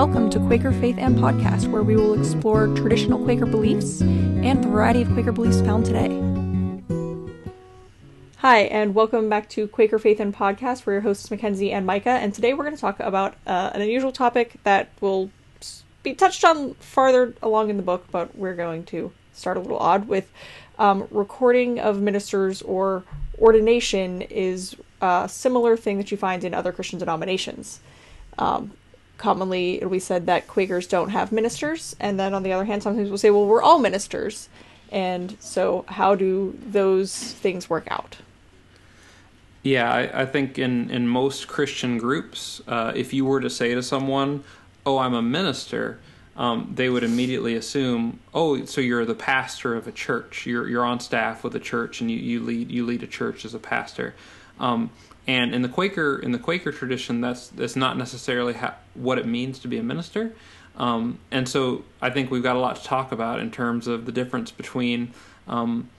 welcome to Quaker Faith and Podcast, where we will explore traditional Quaker beliefs and the variety of Quaker beliefs found today. Hi, and welcome back to Quaker Faith and Podcast. We're your hosts, Mackenzie and Micah, and today we're going to talk about uh, an unusual topic that will be touched on farther along in the book, but we're going to start a little odd with um, recording of ministers or ordination is a similar thing that you find in other Christian denominations. Um, commonly it'll be said that Quakers don't have ministers, and then on the other hand, sometimes we'll say, well, we're all ministers. And so, how do those things work out? Yeah, I, I think in, in most Christian groups, uh, if you were to say to someone, Oh, I'm a minister, um, they would immediately assume, Oh, so you're the pastor of a church. You're, you're on staff with a church and you, you, lead, you lead a church as a pastor. Um, and in the Quaker in the Quaker tradition, that's that's not necessarily ha- what it means to be a minister. Um, and so I think we've got a lot to talk about in terms of the difference between um,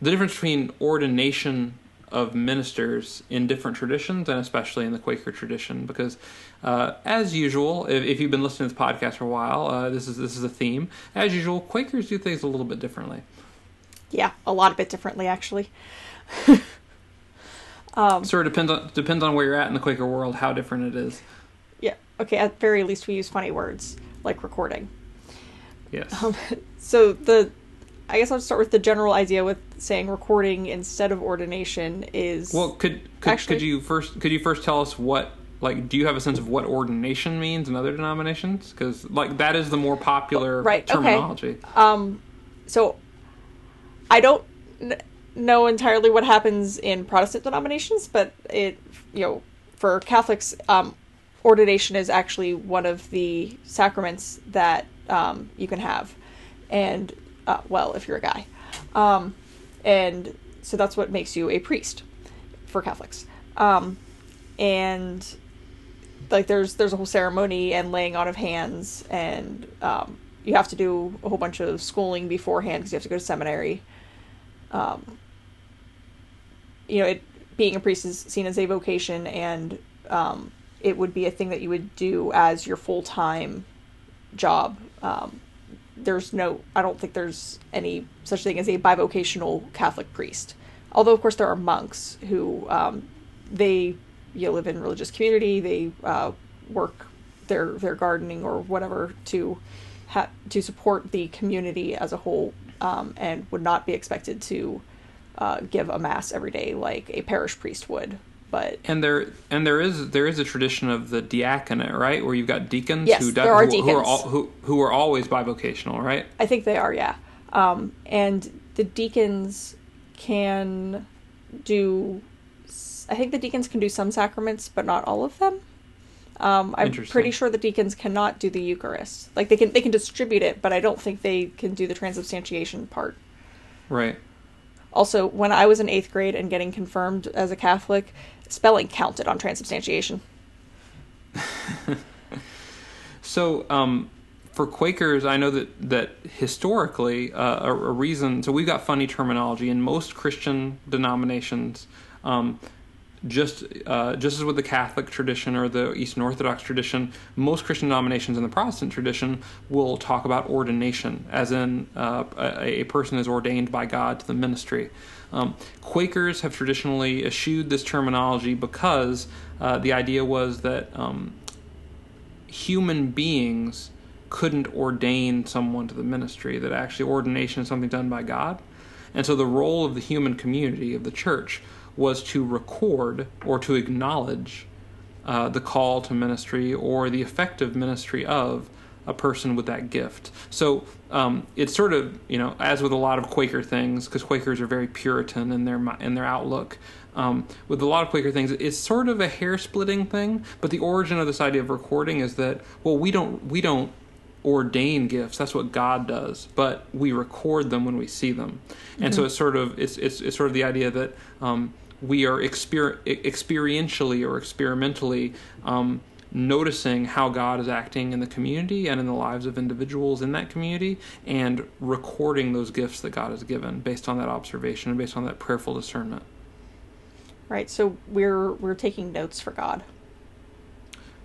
the difference between ordination of ministers in different traditions, and especially in the Quaker tradition, because uh, as usual, if, if, you've been listening to the podcast for a while, uh, this is this is a theme. As usual, Quakers do things a little bit differently. Yeah, a lot of bit differently, actually. Um, sort of depends on depends on where you're at in the Quaker world, how different it is. Yeah. Okay. At very least, we use funny words like recording. Yes. Um, so the, I guess I'll start with the general idea with saying recording instead of ordination is. Well, could could, actually, could you first could you first tell us what like do you have a sense of what ordination means in other denominations? Because like that is the more popular right, terminology. Okay. Um, so I don't know entirely what happens in Protestant denominations, but it you know for Catholics, um, ordination is actually one of the sacraments that um, you can have, and uh, well, if you're a guy, um, and so that's what makes you a priest for Catholics, um, and like there's there's a whole ceremony and laying on of hands, and um, you have to do a whole bunch of schooling beforehand because you have to go to seminary. Um, you know, it being a priest is seen as a vocation, and um, it would be a thing that you would do as your full time job. Um, there's no, I don't think there's any such thing as a bivocational Catholic priest. Although, of course, there are monks who um, they you know, live in religious community. They uh, work their their gardening or whatever to ha- to support the community as a whole, um, and would not be expected to uh, give a mass every day like a parish priest would. But and there and there is there is a tradition of the diaconate, right, where you've got deacons yes, who, there are who, deacons. who are all, who who are always bivocational, right? I think they are, yeah. Um, and the deacons can do. I think the deacons can do some sacraments, but not all of them. Um, I'm pretty sure the deacons cannot do the Eucharist. Like they can they can distribute it, but I don't think they can do the transubstantiation part. Right. Also, when I was in eighth grade and getting confirmed as a Catholic, spelling counted on transubstantiation. so, um, for Quakers, I know that that historically, uh, a, a, reason. So we've got funny terminology in most Christian denominations. Um, just uh, just as with the Catholic tradition or the Eastern Orthodox tradition, most Christian denominations in the Protestant tradition will talk about ordination, as in uh, a, a, person is ordained by God to the ministry. Um, Quakers have traditionally eschewed this terminology because uh, the idea was that um, human beings couldn't ordain someone to the ministry, that actually ordination is something done by God. And so the role of the human community, of the church, was to record or to acknowledge uh, the call to ministry or the effective ministry of a person with that gift. So um, it's sort of you know as with a lot of Quaker things because Quakers are very Puritan in their in their outlook. Um, with a lot of Quaker things, it's sort of a hair splitting thing. But the origin of this idea of recording is that well we don't we don't ordain gifts that's what god does but we record them when we see them and mm-hmm. so it's sort of it's, it's it's sort of the idea that um, we are exper- experientially or experimentally um, noticing how God is acting in the community and in the lives of individuals in that community and recording those gifts that God has given based on that observation and based on that prayerful discernment. Right. So we're we're taking notes for God.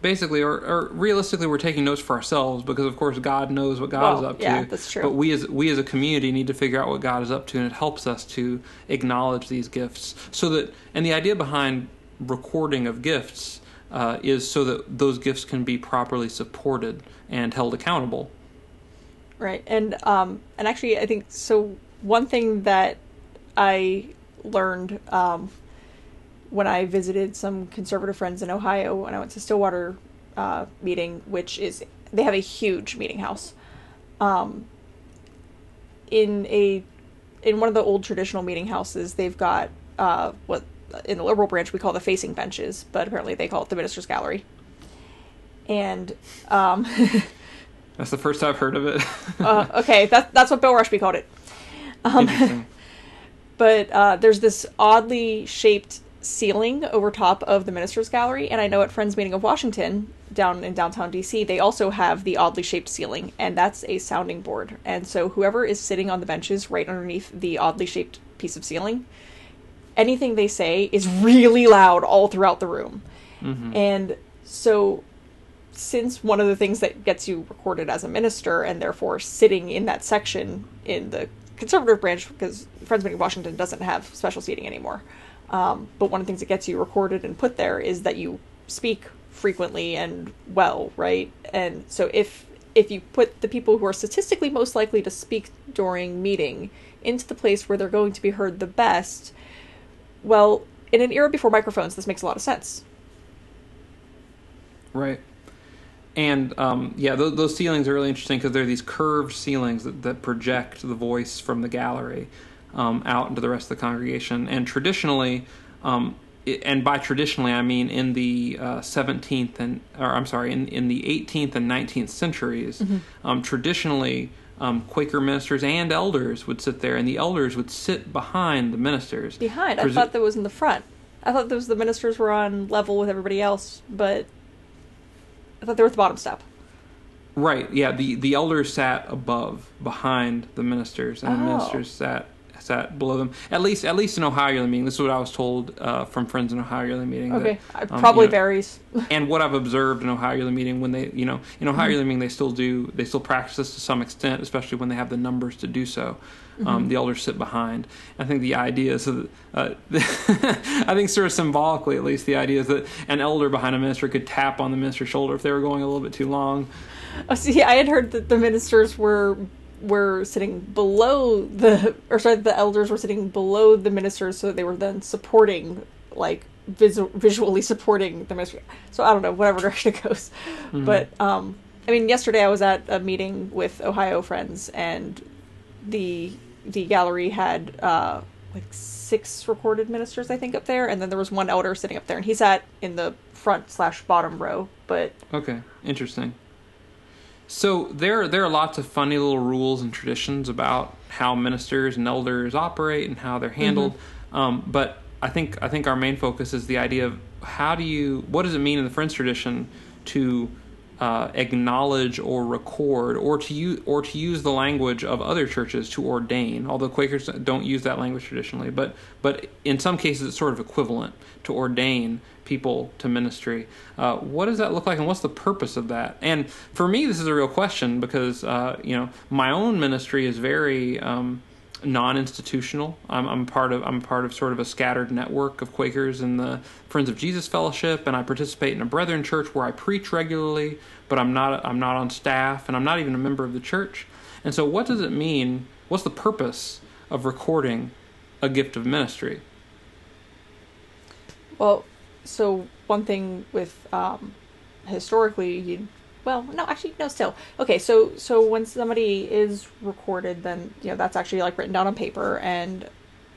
Basically, or, or realistically, we're taking notes for ourselves because, of course, God knows what God Well, is up yeah, to. that's true. But we as we as a community need to figure out what God is up to, and it helps us to acknowledge these gifts. So that, and the idea behind recording of gifts uh, is so that those gifts can be properly supported and held accountable. Right. And um and actually I think so one thing that I learned um when I visited some conservative friends in Ohio when I went to Stillwater uh meeting, which is they have a huge meeting house. Um in a in one of the old traditional meeting houses, they've got uh what in the liberal branch we call the facing benches, but apparently they call it the minister's gallery. And um That's the first I've heard of it. uh, okay, that, that's what Bill Rushby called it. Um, but uh, there's this oddly shaped ceiling over top of the Ministers Gallery, and I know at Friends Meeting of Washington down in downtown DC, they also have the oddly shaped ceiling, and that's a sounding board. And so whoever is sitting on the benches right underneath the oddly shaped piece of ceiling, anything they say is really loud all throughout the room. Mm-hmm. And so since one of the things that gets you recorded as a minister and therefore sitting in that section in the conservative branch because friends meeting washington doesn't have special seating anymore um, but one of the things that gets you recorded and put there is that you speak frequently and well right? And so if if you put the people who are statistically most likely to speak during meeting into the place where they're going to be heard the best well in an era before microphones this makes a lot of sense. Right. And um, yeah, those, those ceilings are really interesting because they're these curved ceilings that, that project the voice from the gallery um, out into the rest of the congregation. And traditionally, um, i and by traditionally I mean in the uh, 17th and, or I'm sorry, in, in the 18th and 19th centuries, um, traditionally um, Quaker ministers and elders would sit there, and the elders would sit behind the ministers. behind. I thought that was in the front. I thought those the ministers were on level with everybody else, but I thought they were at the bottom step. Right. Yeah. The the elders sat above, behind the ministers, and the Oh. ministers sat sat below them. At least at least in Ohio yearly meeting. This is what I was told uh, from friends in Ohio yearly meeting. Okay, it um, probably you know, varies. and what I've observed in Ohio yearly meeting when they, you know, in Ohio yearly meeting they still do they still practice this to some extent, especially when they have the numbers to do so. Um, the elders sit behind. I think the idea is that uh, I think sort of symbolically, at least, the idea is that an elder behind a minister could tap on the minister's shoulder if they were going a little bit too long. Oh, see, I had heard that the ministers were were sitting below the, or sorry, the elders were sitting below the ministers, so they were then supporting, like vis- visually supporting the ministry. So I don't know, whatever direction it goes. But um, I mean, yesterday I was at a meeting with Ohio friends, and the the gallery had uh, like six recorded ministers, I think, up there, and then there was one elder sitting up there, and he sat in the front slash bottom row. But Okay, interesting. So there there are lots of funny little rules and traditions about how ministers and elders operate and how they're handled. Um, but I think I think our main focus is the idea of how do you what does it mean in the Friends tradition to uh, acknowledge or record or to use or to use the language of other churches to ordain. Although Quakers don't use that language traditionally, but but in some cases it's sort of equivalent to ordain people to ministry. Uh, what does that look like, and what's the purpose of that? And for me, this is a real question because uh, you know my own ministry is very. Um, non-institutional. I'm, I'm part of I'm part of sort of a scattered network of Quakers in the Friends of Jesus Fellowship, and I participate in a Brethren church where I preach regularly, but I'm not I'm not on staff, and I'm not even a member of the church. And so, what does it mean? What's the purpose of recording a gift of ministry? Well, so one thing with um, historically, you well, no, actually, no, still okay. So, so when somebody is recorded, then you know that's actually like written down on paper, and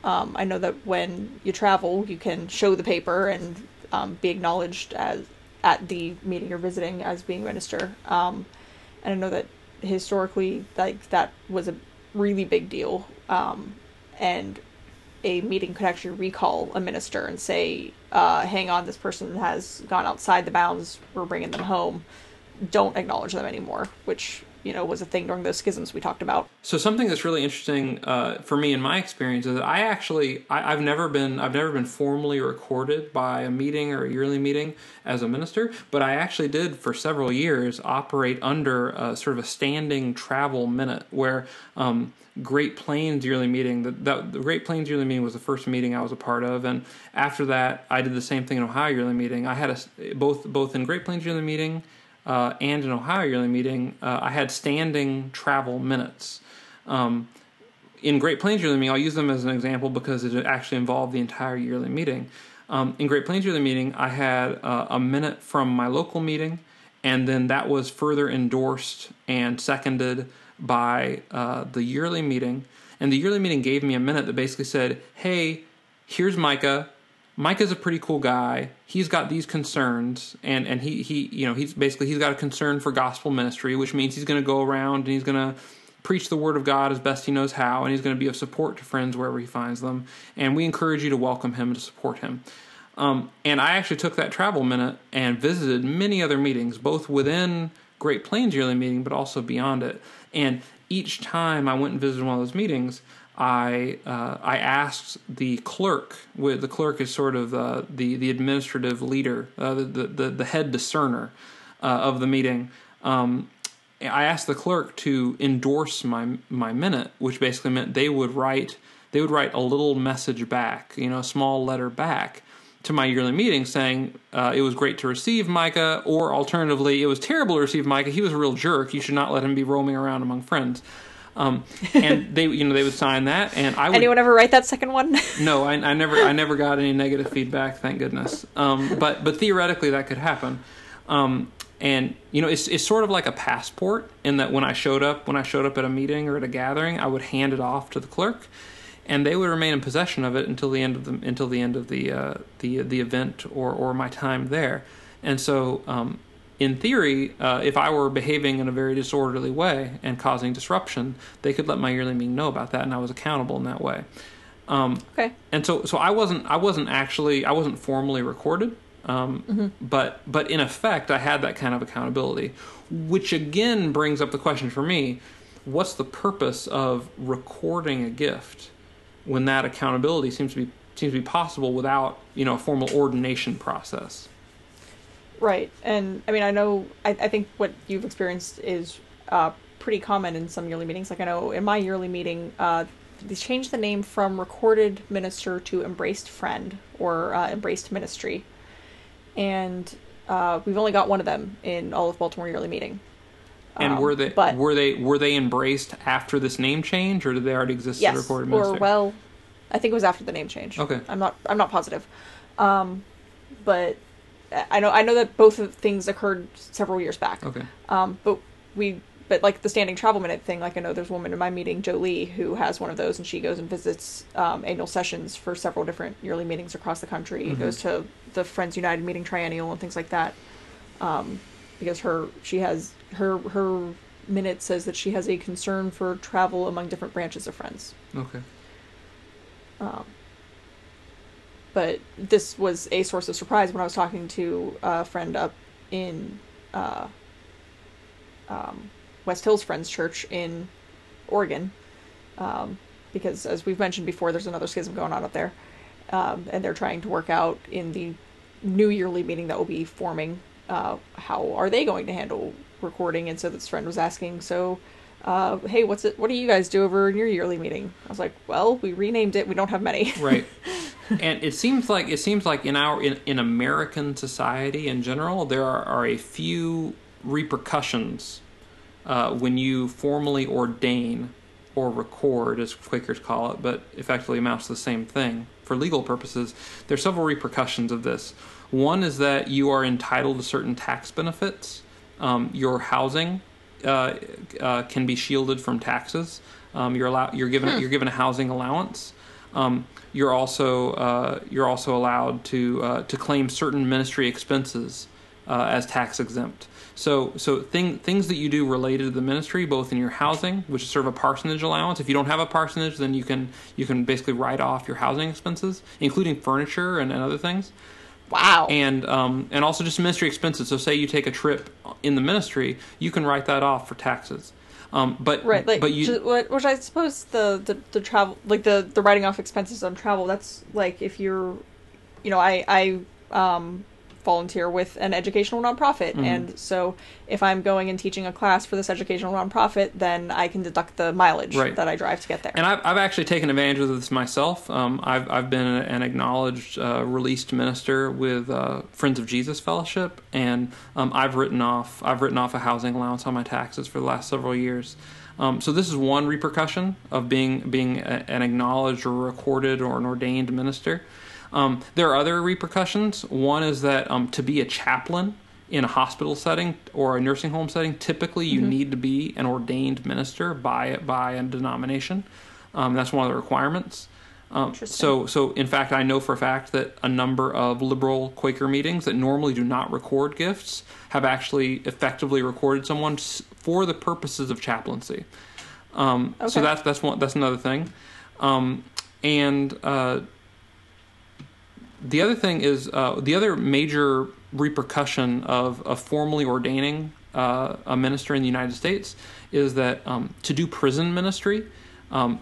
um, I know that when you travel, you can show the paper and um, be acknowledged as at the meeting you're visiting as being minister. Um, and I know that historically, like that was a really big deal, um, and a meeting could actually recall a minister and say, uh, "Hang on, this person has gone outside the bounds. We're bringing them home. Don't acknowledge them anymore." Which you know was a thing during those schisms we talked about. So something that's really interesting uh, for me in my experience is that I actually I, have never been I've never been formally recorded by a meeting or a yearly meeting as a minister, but I actually did for several years operate under a, sort of a standing travel minute where. Um, Great Plains yearly meeting. The, that, the Great Plains yearly meeting was the first meeting I was a part of, and after that, I did the same thing in Ohio yearly meeting. I had a both both in Great Plains yearly meeting uh, and in Ohio yearly meeting, uh, I had standing travel minutes. Um, in Great Plains yearly meeting, I'll use them as an example because it actually involved the entire yearly meeting. Um, in Great Plains yearly meeting, I had uh, a minute from my local meeting, and then that was further endorsed and seconded by uh, the yearly meeting. And the yearly meeting gave me a minute that basically said, "Hey, here's Micah. Micah's a pretty cool guy. He's got these concerns, and and he he you know he's basically he's got a concern for gospel ministry, which means he's going to go around and he's going to preach the word of God as best he knows how, and he's going to be of support to friends wherever he finds them. And we encourage you to welcome him and to support him. Um, and I actually took that travel minute and visited many other meetings, both within Great Plains yearly meeting, but also beyond it. And each time I went and visited one of those meetings, I uh, I asked the clerk. The clerk is sort of uh, the the administrative leader, uh, the, the the head discerner uh, of the meeting. Um, I asked the clerk to endorse my my minute, which basically meant they would write they would write a little message back, you know, a small letter back to my yearly meeting saying uh, it was great to receive Micah, or alternatively, it was terrible to receive Micah. He was a real jerk. You should not let him be roaming around among friends. Um, and they, you know, they would sign that, and I would. Anyone ever write that second one? no, I, I, never, I never got any negative feedback. Thank goodness. Um, but, but theoretically, that could happen. Um, and you know, it's it's sort of like a passport in that when I showed up, when I showed up at a meeting or at a gathering, I would hand it off to the clerk, and they would remain in possession of it until the end of the until the end of the uh, the the event or or my time there. And so um, in theory, uh, if I were behaving in a very disorderly way and causing disruption, they could let my yearly meeting know about that, and I was accountable in that way. Um, okay. And so, so I wasn't, I wasn't actually, I wasn't formally recorded, um, mm-hmm. but, but in effect, I had that kind of accountability, which again brings up the question for me: What's the purpose of recording a gift when that accountability seems to be seems to be possible without, you know, a formal ordination process? Right, and I mean, I know, I, I think what you've experienced is uh, pretty common in some yearly meetings. Like I know in my yearly meeting, uh, they changed the name from recorded minister to embraced friend or uh, embraced ministry, and uh, we've only got one of them in all of Baltimore yearly meeting. And um, were they but, were they were they embraced after this name change, or did they already exist yes, as recorded minister? Or well, I think it was after the name change. Okay, I'm not I'm not positive, um, but I know I know that both of things occurred several years back. Okay. Um, but we but like the standing travel minute thing, like I know there's a woman in my meeting, Jolie, who has one of those, and she goes and visits um, annual sessions for several different yearly meetings across the country. Mm-hmm. Goes to the Friends United meeting triennial and things like that, um, because her she has her her minute says that she has a concern for travel among different branches of Friends. Okay. Um, but this was a source of surprise when I was talking to a friend up in uh, um, West Hills Friends Church in Oregon, um, because as we've mentioned before, there's another schism going on up there, um, and they're trying to work out in the new yearly meeting that will be forming uh, how are they going to handle recording. And so this friend was asking, so uh, hey, what's it? What do you guys do over in your yearly meeting? I was like, well, we renamed it. We don't have many. right. and it seems like it seems like in our in, in American society in general, there are, are a few repercussions uh, when you formally ordain or record, as Quakers call it, but effectively amounts to the same thing for legal purposes. There are several repercussions of this. One is that you are entitled to certain tax benefits. Um, your housing uh, uh, can be shielded from taxes. Um, you're allowed. You're given. Hmm. You're given a housing allowance. Um, you're also uh, you're also allowed to uh, to claim certain ministry expenses uh, as tax exempt. So so thing, things that you do related to the ministry, both in your housing, which is sort of a parsonage allowance. If you don't have a parsonage, then you can you can basically write off your housing expenses, including furniture and, and other things. Wow. and um, and also just ministry expenses. So, say you take a trip in the ministry, you can write that off for taxes. Um, but Right, like, but you which I suppose the, the, the travel, like the, the writing off expenses on travel, that's like if you're, you know, I, I, um, volunteer with an educational nonprofit. Mhm. And so if I'm going and teaching a class for this educational nonprofit, then I can deduct the mileage Right. that I drive to get there. And I've, I've actually taken advantage of this myself. Um, I've, I've been an acknowledged uh, released minister with uh, Friends of Jesus Fellowship, and um, I've written off I've written off a housing allowance on my taxes for the last several years. Um, so this is one repercussion of being being a, an acknowledged or recorded or an ordained minister. Um, there are other repercussions. One is that um, to be a chaplain in a hospital setting or a nursing home setting, typically you need to be an ordained minister by by a denomination. Um, that's one of the requirements. Um, so, so in fact, I know for a fact that a number of liberal Quaker meetings that normally do not record gifts have actually effectively recorded someone s- for the purposes of chaplaincy. Um, So that's that's one that's another thing, um, and uh, the other thing is uh, the other major repercussion of, of formally ordaining uh, a minister in the United States is that um, to do prison ministry, um,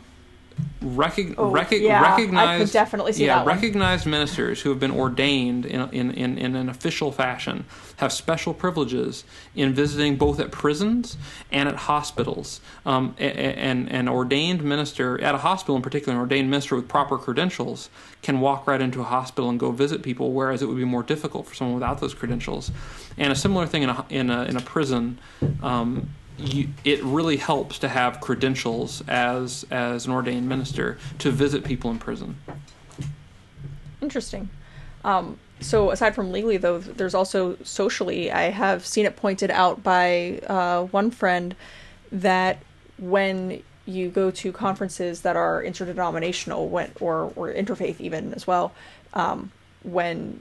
recog- Oh, recog- yeah, recognized definitely see yeah, that one. ministers who have been ordained in, in, in, in an official fashion have special privileges in visiting both at prisons and at hospitals. Um, and an ordained minister at a hospital, in particular, an ordained minister with proper credentials, can walk right into a hospital and go visit people, whereas it would be more difficult for someone without those credentials. And a similar thing in a in a, in a prison. Um, you, it really helps to have credentials as as an ordained minister to visit people in prison. Interesting. Um, so aside from legally, though, there's also socially. I have seen it pointed out by uh, one friend that when you go to conferences that are interdenominational, when or or interfaith even as well, um, when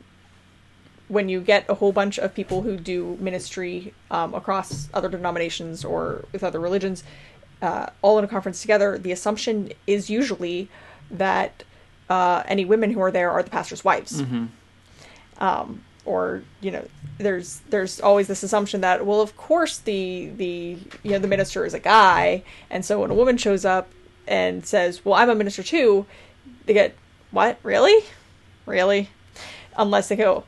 when you get a whole bunch of people who do ministry um, across other denominations or with other religions, uh, all in a conference together, the assumption is usually that uh, any women who are there are the pastor's wives. Um, or you know, there's there's always this assumption that well, of course the the you know the minister is a guy, and so when a woman shows up and says, "Well, I'm a minister too," they get what? Really, really, unless they go, "Look,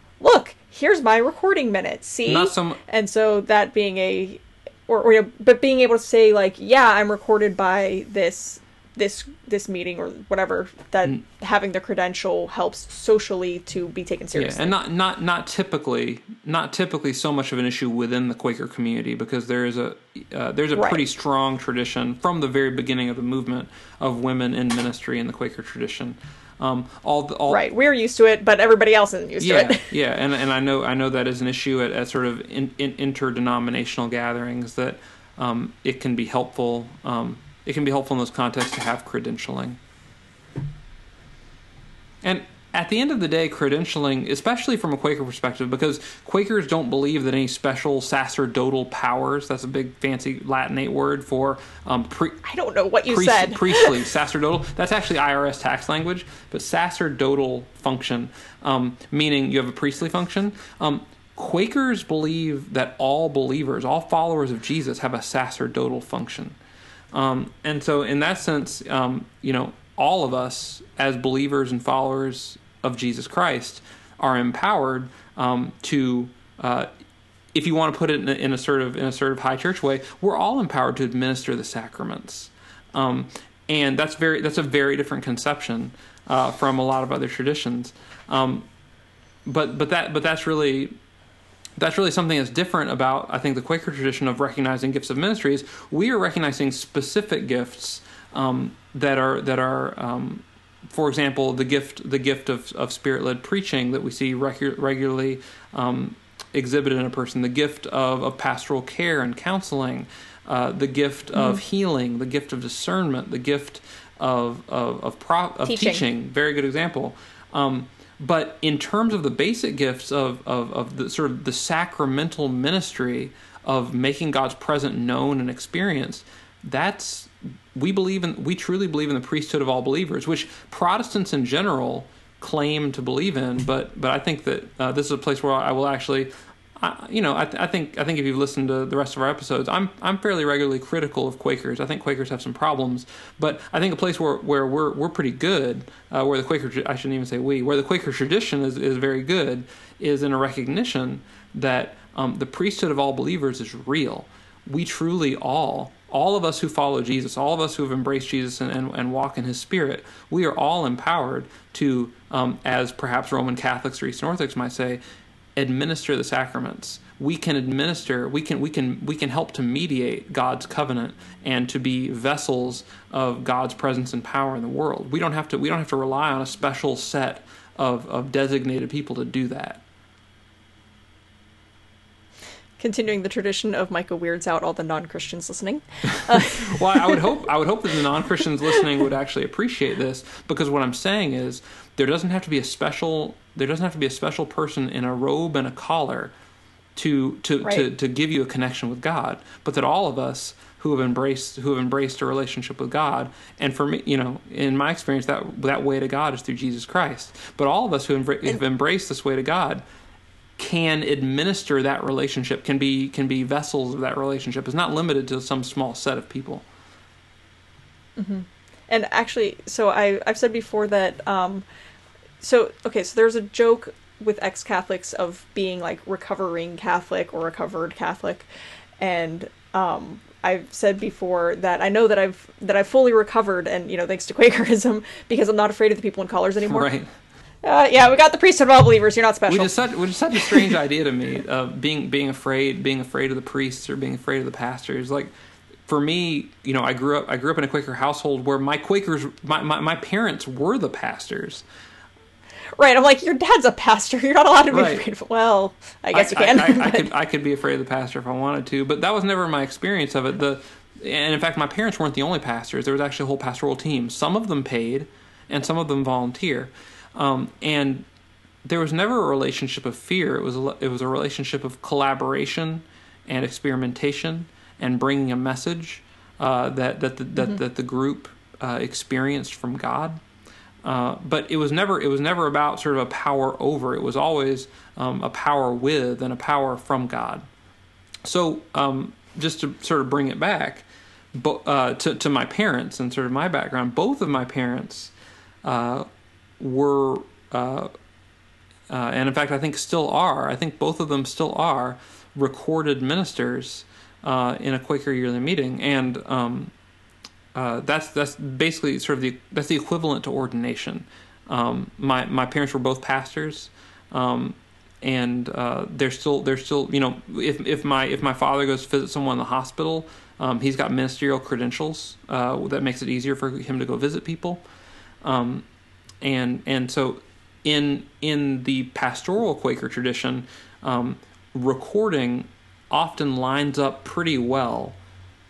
here's my recording minutes." See, Not some- and so that being a or, or you know, but being able to say like yeah i'm recorded by this this this meeting or whatever that having the credential helps socially to be taken Yeah, seriously and not not not typically not typically so much of an issue within the Quaker community because there is a uh, there's a Right. pretty strong tradition from the very beginning of the movement of women in ministry in the Quaker tradition. Um, all the, all right we're used to it but everybody else isn't used yeah, to it yeah, and and I know I know that is an issue at, at sort of in, in interdenominational gatherings that um, it can be helpful. Um, it can be helpful in those contexts to have credentialing. And at the end of the day, credentialing, especially from a Quaker perspective, because Quakers don't believe that any special sacerdotal powers, that's a big fancy Latinate word for um, pre- i don't know what you priest- said priestly, sacerdotal. That's actually IRS tax language, but sacerdotal function, um, meaning you have a priestly function. Um, Quakers believe that all believers, all followers of Jesus, have a sacerdotal function. Um, and so, in that sense, um, you know, all of us as believers and followers of Jesus Christ are empowered um, to, uh, if you want to put it in a, in a sort of in a sort of high church way, we're all empowered to administer the sacraments, um, and that's very that's a very different conception uh, from a lot of other traditions. Um, but but that but that's really that's really something that's different about I think the Quaker tradition of recognizing gifts of ministries. we are recognizing specific gifts um, that are that are um, for example the gift the gift of, of spirit led preaching that we see regu- regularly um, exhibited in a person the gift of, of pastoral care and counseling uh, the gift of healing the gift of discernment the gift of of of, pro- of Teaching. teaching very good example. Um, but in terms of the basic gifts of, of, of the sort of the sacramental ministry of making God's presence known and experienced, that's we believe in we truly believe in the priesthood of all believers, which Protestants in general claim to believe in. But but I think that uh, this is a place where I will actually. I, you know, I, th- I think I think if you've listened to the rest of our episodes, I'm I'm fairly regularly critical of Quakers. I think Quakers have some problems, but I think a place where, where we're we're pretty good, uh, where the Quaker I shouldn't even say we, where the Quaker tradition is, is very good, is in a recognition that um, the priesthood of all believers is real. We truly all all of us who follow Jesus, all of us who have embraced Jesus and, and, and walk in his spirit, we are all empowered to, um, as perhaps Roman Catholics or Eastern Orthodox might say, administer the sacraments. We can administer, we can, we can, we can help to mediate God's covenant and to be vessels of God's presence and power in the world. We don't have to, we don't have to rely on a special set of, of designated people to do that continuing the tradition of Micah weirds out all the non-Christians listening. Uh, well, I would hope I would hope that the non-Christians listening would actually appreciate this because what I'm saying is there doesn't have to be a special there doesn't have to be a special person in a robe and a collar to to right. to, to give you a connection with God, but that all of us who have embraced who have embraced a relationship with God. And for me, you know, in my experience, that that way to God is through Jesus Christ. But all of us who have embraced this way to God can administer that relationship, can be can be vessels of that relationship. It's not limited to some small set of people. Mm-hmm. And actually, so I I've said before that um, so okay, so there's a joke with ex Catholics of being like recovering Catholic or recovered Catholic, and um, I've said before that I know that I've that I've fully recovered, and you know thanks to Quakerism because I'm not afraid of the people in collars anymore. Right. Uh, yeah, we got the priesthood of all believers. You're not special. Which is such, which is such a strange idea to me of being being afraid, being afraid of the priests or being afraid of the pastors. Like for me, you know, I grew up I grew up in a Quaker household where my Quakers, my my, my parents were the pastors. Right, I'm like, your dad's a pastor. You're not allowed to be right. afraid of. Well, I guess I, you can. I, I, I, could, I could be afraid of the pastor if I wanted to, but that was never my experience of it. The, and in fact, my parents weren't the only pastors. There was actually a whole pastoral team. Some of them paid, and some of them volunteer. Um, and there was never a relationship of fear. It was a, it was a relationship of collaboration and experimentation and bringing a message uh, that that the, that, mm-hmm. that the group uh, experienced from God. Uh, but it was never it was never about sort of a power over. It was always um, a power with and a power from God. So um, just to sort of bring it back, bo- uh, to to my parents and sort of my background, both of my parents uh, were uh, uh, and in fact, I think still are. I think both of them still are recorded ministers uh, in a Quaker yearly meeting, and um, uh, that's that's basically sort of the that's the equivalent to ordination. Um, my my parents were both pastors, um, and uh, they're still they're still you know if if my if my father goes to visit someone in the hospital, um, he's got ministerial credentials uh, that makes it easier for him to go visit people, um, and and so in in the pastoral Quaker tradition, um, recording often lines up pretty well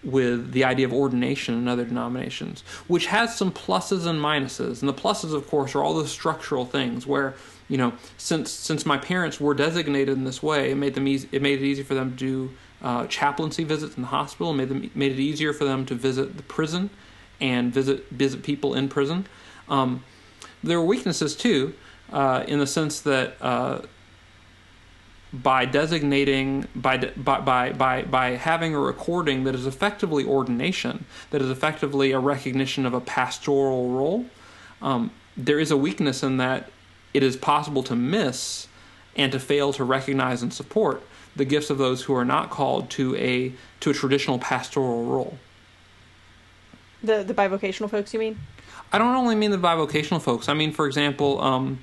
with the idea of ordination in other denominations, which has some pluses and minuses. And the pluses, of course, are all the structural things where you know since since my parents were designated in this way, it made them easy. It made it easy for them to do uh, chaplaincy visits in the hospital. Made them made it easier for them to visit the prison and visit visit people in prison. Um, there were weaknesses too uh, in the sense that uh, by designating by, by by by by having a recording that is effectively ordination, that is effectively a recognition of a pastoral role, um, there is a weakness in that it is possible to miss and to fail to recognize and support the gifts of those who are not called to a to a traditional pastoral role. The the bivocational folks, you mean? I don't only mean the bivocational folks. I mean, for example, um,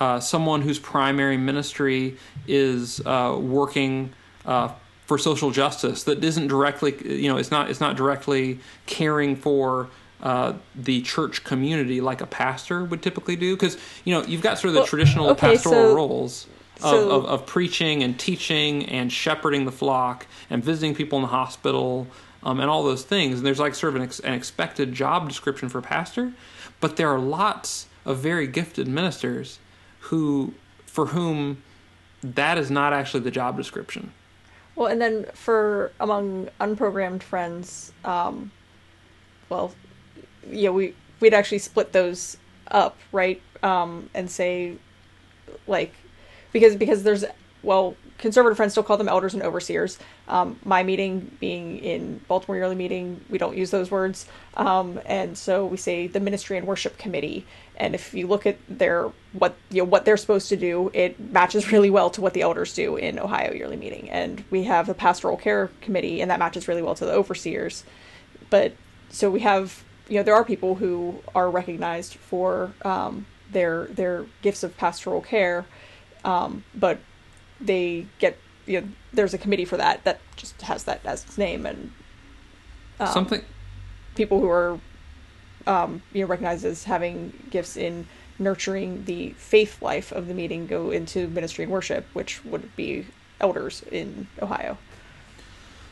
uh, someone whose primary ministry is uh, working uh, for social justice that isn't directly, you know, it's not it's not directly caring for uh, the church community like a pastor would typically do because you know you've got sort of the well, traditional okay, pastoral so, roles. So, of, of, of, preaching and teaching and shepherding the flock and visiting people in the hospital um, and all those things. And there's like sort of an, ex- an expected job description for pastor, but there are lots of very gifted ministers who for whom that is not actually the job description. Well, and then for among unprogrammed friends, um, well, yeah, we we'd actually split those up, right? um, and say, like, because because there's well, conservative friends still call them elders and overseers. Um, my meeting being in Baltimore yearly meeting, we don't use those words, um, and so we say the ministry and worship committee. And if you look at their what you know what they're supposed to do, it matches really well to what the elders do in Ohio yearly meeting. And we have the pastoral care committee, and that matches really well to the overseers. But so we have you know there are people who are recognized for um, their their gifts of pastoral care, um, but they get you know there's a committee for that that just has that as its name and um, Something people who are um, you know recognized as having gifts in nurturing the faith life of the meeting go into ministry and worship, which would be elders in Ohio.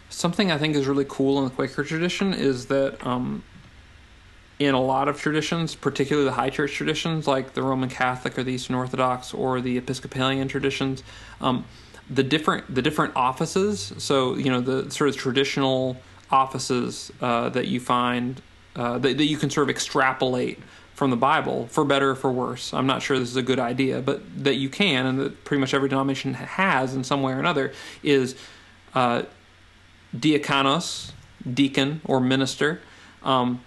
Something I think is really cool in the Quaker tradition is that um, in a lot of traditions, particularly the high church traditions like the Roman Catholic or the Eastern Orthodox or the Episcopalian traditions, um, the different the different offices. So you know the sort of traditional offices uh, that you find uh, that, that you can sort of extrapolate from the Bible, for better or for worse. I'm not sure this is a good idea, but that you can, and that pretty much every denomination has in some way or another, is uh, diakonos, deacon or minister, um,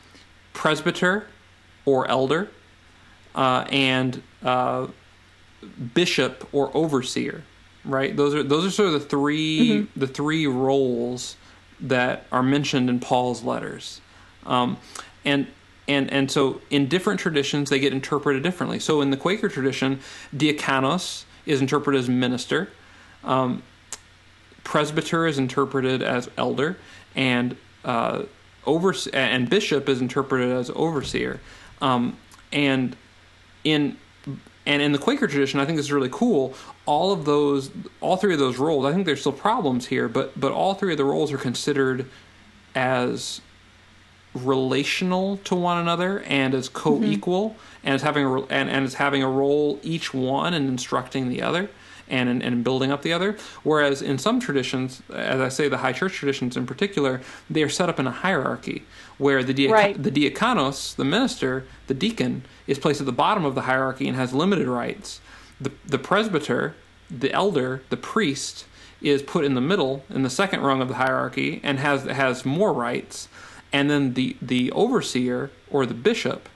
presbyter or elder, uh, and uh, bishop or overseer. Right? Those are those are sort of the 3 the three roles that are mentioned in Paul's letters, um, and and and so in different traditions they get interpreted differently. So in the Quaker tradition, diakonos is interpreted as minister. Um, presbyter is interpreted as elder, and uh, and bishop is interpreted as overseer. Um, and in and in the Quaker tradition, I think this is really cool. All of those, all three of those roles, I think there's still problems here, but but all three of the roles are considered as relational to one another and as co-equal and as having a, and, and as having a role each one in instructing the other and in, and building up the other. Whereas in some traditions, as I say, the high church traditions in particular, they are set up in a hierarchy where the diac- Right. the diakonos, the minister, the deacon, is placed at the bottom of the hierarchy and has limited rights. The the presbyter, the elder, the priest is put in the middle in the second rung of the hierarchy and has has more rights. And then the the overseer or the bishop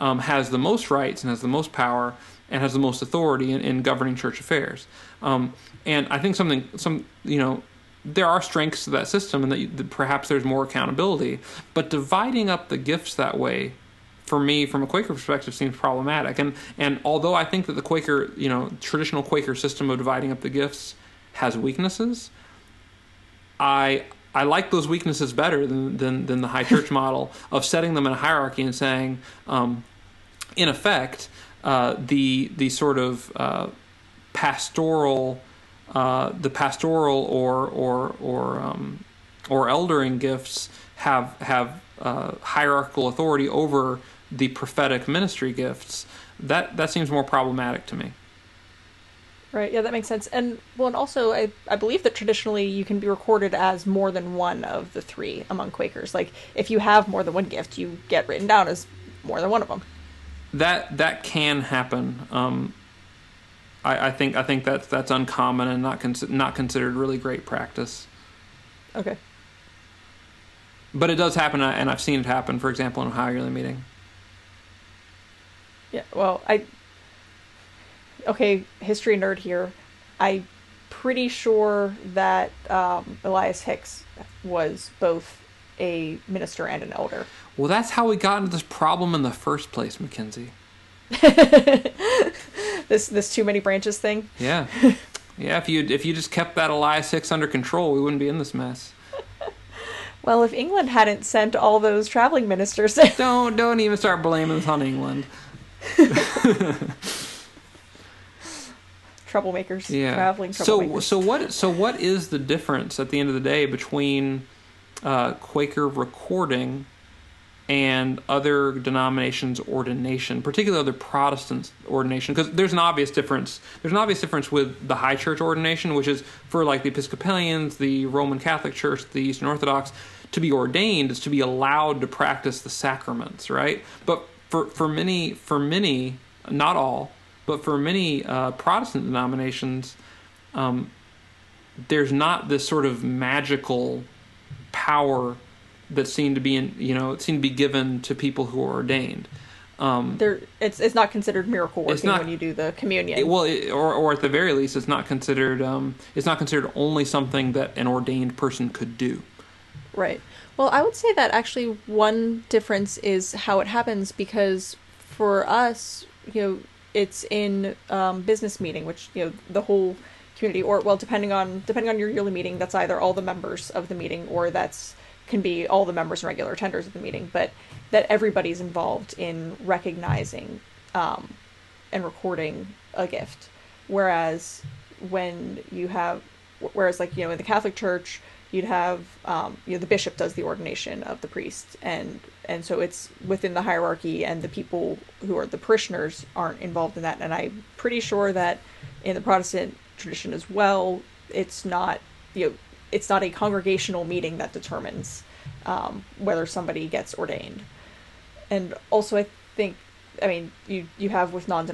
um, has the most rights and has the most power and has the most authority in, in governing church affairs. Um, and I think something, some you know, there are strengths to that system, and that, you, that perhaps there's more accountability. But dividing up the gifts that way, for me, from a Quaker perspective, seems problematic. And and although I think that the Quaker, you know, traditional Quaker system of dividing up the gifts has weaknesses, I I like those weaknesses better than than, than the high church model of setting them in a hierarchy and saying, um, in effect, uh, the the sort of uh, pastoral, uh, the pastoral or or or um, or eldering gifts have have uh, hierarchical authority over the prophetic ministry gifts. That that seems more problematic to me. Right. Yeah, that makes sense. And well, and also, I I believe that traditionally you can be recorded as more than one of the three among Quakers. Like if you have more than one gift, you get written down as more than one of them. That that can happen. Um, I, I think I think that's that's uncommon and not not considered really great practice. Okay. But it does happen, uh, and I've seen it happen. For example, in Ohio Yearly Meeting. Yeah. Well, I. Okay, history nerd here. I'm pretty sure that um, Elias Hicks was both a minister and an elder. Well, that's how we got into this problem in the first place, Mackenzie. This this too many branches thing. Yeah, yeah. If you if you just kept that Elias Hicks under control, we wouldn't be in this mess. Well, if England hadn't sent all those traveling ministers, Don't don't even start blaming this on England. troublemakers, yeah. traveling so troublemakers. so what so what is the difference at the end of the day between uh, Quaker recording and other denominations ordination, particularly other Protestant ordination? Because there's an obvious difference. There's an obvious difference with the High Church ordination, which is for like the Episcopalians, the Roman Catholic Church, the Eastern Orthodox. To be ordained is to be allowed to practice the sacraments, right? But for for many for many not all, but for many uh, Protestant denominations, um, there's not this sort of magical power that seem to be in, you know, it seemed to be given to people who are ordained. Um, There, it's it's not considered miracle working not- when you do the communion. it- well, it, or or at the very least, it's not considered um, it's not considered only something that an ordained person could do. Right. Well, I would say that actually one difference is how it happens because for us, you know, it's in um, business meeting, which you know the whole community, or well, depending on depending on your yearly meeting, that's either all the members of the meeting or that's can be all the members and regular attenders of the meeting, but that everybody's involved in recognizing um, and recording a gift. Whereas when you have, whereas like you know in the Catholic Church, you'd have um, you know the bishop does the ordination of the priest, and and so it's within the hierarchy, and the people who are the parishioners aren't involved in that. And I'm pretty sure that in the Protestant tradition as well, it's not you know it's not a congregational meeting that determines um, whether somebody gets ordained and also I think I mean you you have with non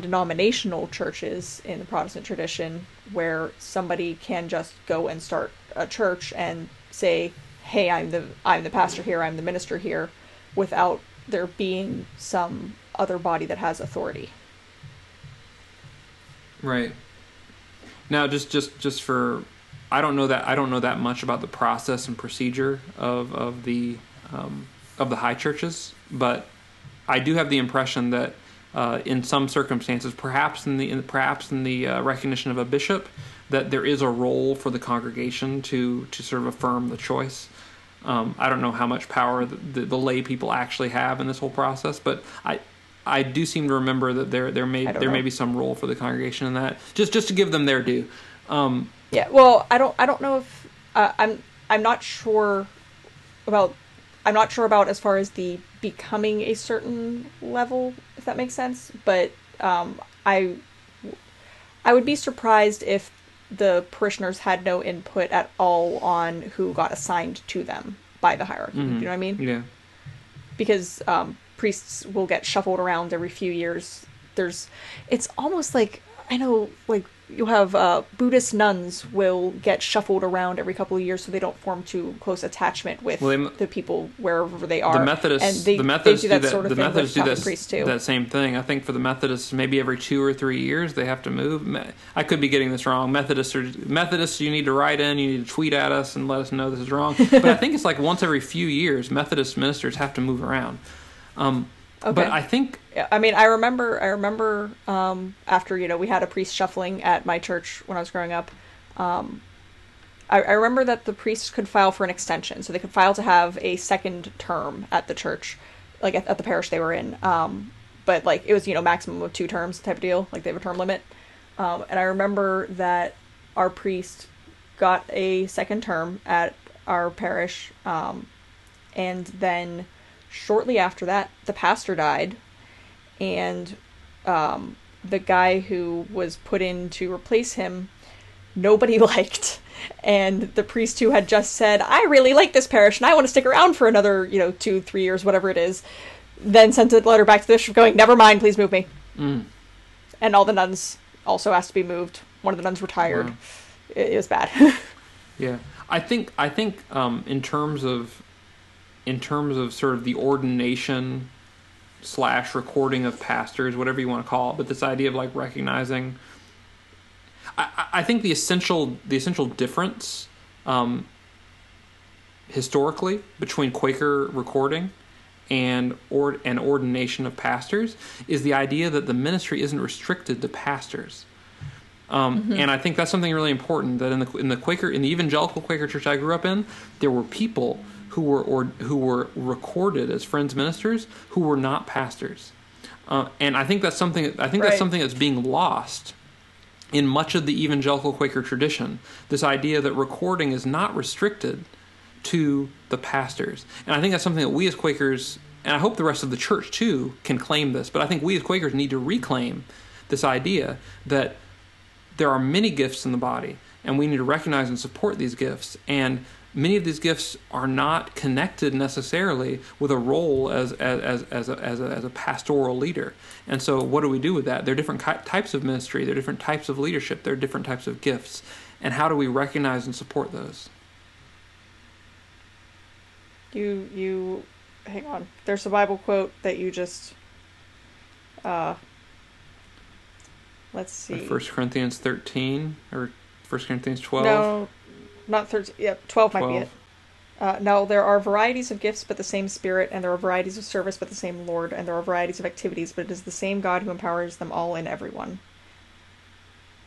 denominational churches in the Protestant tradition where somebody can just go and start a church and say, "Hey, I'm the I'm the pastor here, I'm the minister here," without there being some other body that has authority. Right. Now, just just just for, I don't know that I don't know that much about the process and procedure of of the um, of the high churches, but I do have the impression that uh, in some circumstances, perhaps in the in, perhaps in the uh, recognition of a bishop, that there is a role for the congregation to to sort of affirm the choice. Um, I don't know how much power the, the, the lay people actually have in this whole process, but I I do seem to remember that there there may there may be some role for the congregation in that. Just just to give them their due. Um, Yeah, well, I don't I don't know if uh, I'm I'm not sure about I'm not sure about as far as the becoming a certain level, if that makes sense. But um, I I would be surprised if the parishioners had no input at all on who got assigned to them by the hierarchy. mhm. Do you know what I mean? Yeah. because um, priests will get shuffled around every few years. There's, it's almost like I know, like you have uh, Buddhist nuns will get shuffled around every couple of years so they don't form too close attachment with Well, they- the people wherever they are. The Methodists, and they, the Methodists they do that, do that. sort of the thing Methodists do that, priests too. that same thing. I think for the Methodists, maybe every two or three years they have to move. I could be getting this wrong. Methodists are Methodists. You need to write in. You need to tweet at us and let us know this is wrong. but I think it's like once every few years, Methodist ministers have to move around. Um, But I think Yeah, I mean, I remember, I remember um, after you know we had a priest shuffling at my church when I was growing up. Um, I, I remember that the priests could file for an extension, so they could file to have a second term at the church, like at, at the parish they were in. Um, but like it was you know maximum of two terms type of deal, like they have a term limit. Um, and I remember that our priest got a second term at our parish, um, and then shortly after that, the pastor died, and um, the guy who was put in to replace him, nobody liked. And the priest who had just said, I really like this parish and I want to stick around for another, you know, two, three years, whatever it is, then sent a letter back to the bishop going, Never mind, please move me. mm, And all the nuns also asked to be moved. One of the nuns retired. Wow. It, it was bad. Yeah, I think I think um, in terms of in terms of sort of the ordination slash recording of pastors, whatever you want to call it, but this idea of like recognizing. I, I- think the essential the essential difference um, historically between Quaker recording and or an ordination of pastors is the idea that the ministry isn't restricted to pastors. Um, And I think that's something really important. That in the in the Quaker in the evangelical Quaker church I grew up in, there were people who were or who were recorded as friends ministers who were not pastors. Uh, and I think that's something. I think that's something that's being lost in much of the evangelical Quaker tradition. This idea that recording is not restricted to the pastors. And I think that's something that we as Quakers, and I hope the rest of the church too, can claim this, but I think we as Quakers need to reclaim this idea that there are many gifts in the body, and we need to recognize and support these gifts. And many of these gifts are not connected necessarily with a role as as as as a, as a, as a pastoral leader. And so, what do we do with that? There are different types of ministry. There are different types of leadership. There are different types of gifts. And how do we recognize and support those? You you hang on. There's a Bible quote that you just uh let's see. First Corinthians thirteen or First Corinthians twelve? No, not thirteen. Yep, twelve, 12. might be it. Uh, no, there are varieties of gifts, but the same Spirit, and there are varieties of service, but the same Lord, and there are varieties of activities, but it is the same God who empowers them all in everyone.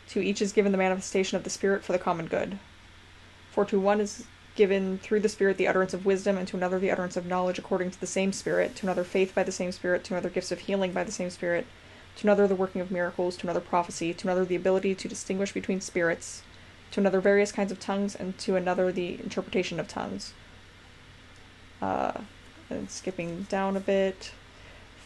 To each is given the manifestation of the Spirit for the common good. For to one is given through the Spirit the utterance of wisdom, and to another the utterance of knowledge according to the same Spirit, to another faith by the same Spirit, to another gifts of healing by the same Spirit, to another the working of miracles, to another prophecy, to another the ability to distinguish between spirits, to another various kinds of tongues, and to another the interpretation of tongues. Uh, and skipping down a bit.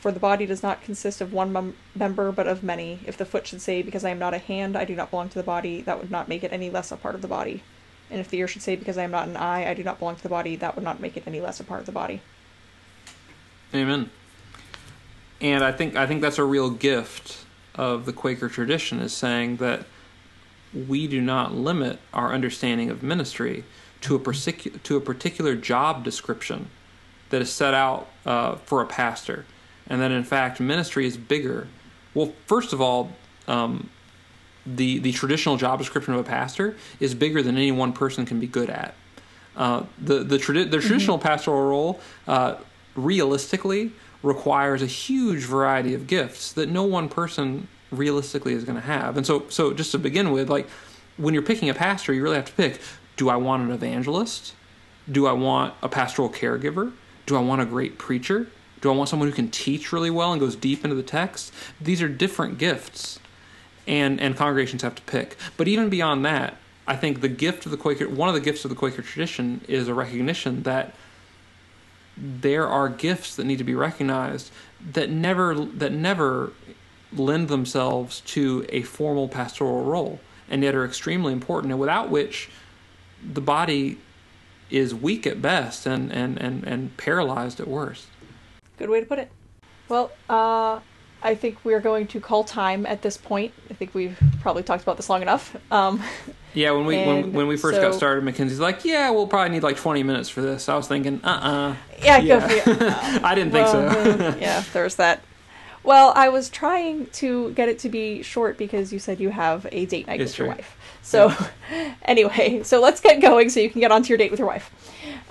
For the body does not consist of one mem- member, but of many. If the foot should say, Because I am not a hand, I do not belong to the body, that would not make it any less a part of the body. And if the ear should say, Because I am not an eye, I do not belong to the body, that would not make it any less a part of the body. Amen. And I think I think that's a real gift of the Quaker tradition is saying that we do not limit our understanding of ministry to a particular to a particular job description that is set out uh, for a pastor, and that in fact ministry is bigger. Well, first of all, um, the the traditional job description of a pastor is bigger than any one person can be good at. Uh, the the, tradi- the traditional mm-hmm. pastoral role, uh, realistically, requires a huge variety of gifts that no one person realistically is going to have. And so, so just to begin with, like when you're picking a pastor, you really have to pick: Do I want an evangelist? Do I want a pastoral caregiver? Do I want a great preacher? Do I want someone who can teach really well and goes deep into the text? These are different gifts, and and congregations have to pick. But even beyond that, I think the gift of the Quaker, one of the gifts of the Quaker tradition, is a recognition that there are gifts that need to be recognized that never that never lend themselves to a formal pastoral role and yet are extremely important and without which the body is weak at best and, and, and, and paralyzed at worst. Good way to put it. Well, uh, I think we're going to call time at this point. I think we've probably talked about this long enough. Um, yeah, when we when, when we first so, got started, Mackenzie's like, "Yeah, we'll probably need like twenty minutes for this." I was thinking, "Uh, uh-uh. uh yeah, yeah. I didn't think well, so. yeah, there's that. Well, I was trying to get it to be short because you said you have a date night it's with true. your wife. So, yeah. anyway, so let's get going so you can get onto your date with your wife.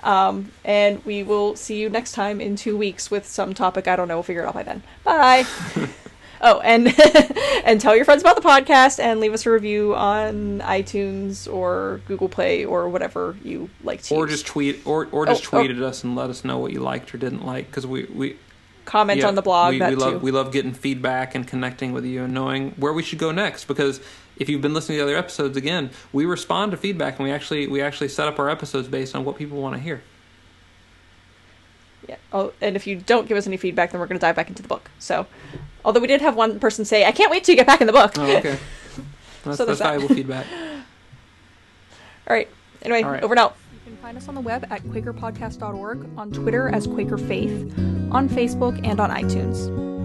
Um, and we will see you next time in two weeks with some topic. I don't know. We'll figure it out by then. Bye. oh, and and tell your friends about the podcast and leave us a review on iTunes or Google Play or whatever you like to. Or use. just tweet or or just oh. tweet oh. at us and let us know what you liked or didn't like because we we comment yeah, on the blog. We, we love too. we love getting feedback and connecting with you and knowing where we should go next. Because if you've been listening to the other episodes, again, we respond to feedback and we actually we actually set up our episodes based on what people want to hear. Yeah. Oh, and if you don't give us any feedback, then we're going to dive back into the book. So, although we did have one person say, "I can't wait to get back in the book." Oh, okay. That's, so that's valuable feedback. All right. Anyway, All right. over and out. You can find us on the web at QuakerPodcast.org, on Twitter as Quaker Faith, on Facebook, and on iTunes.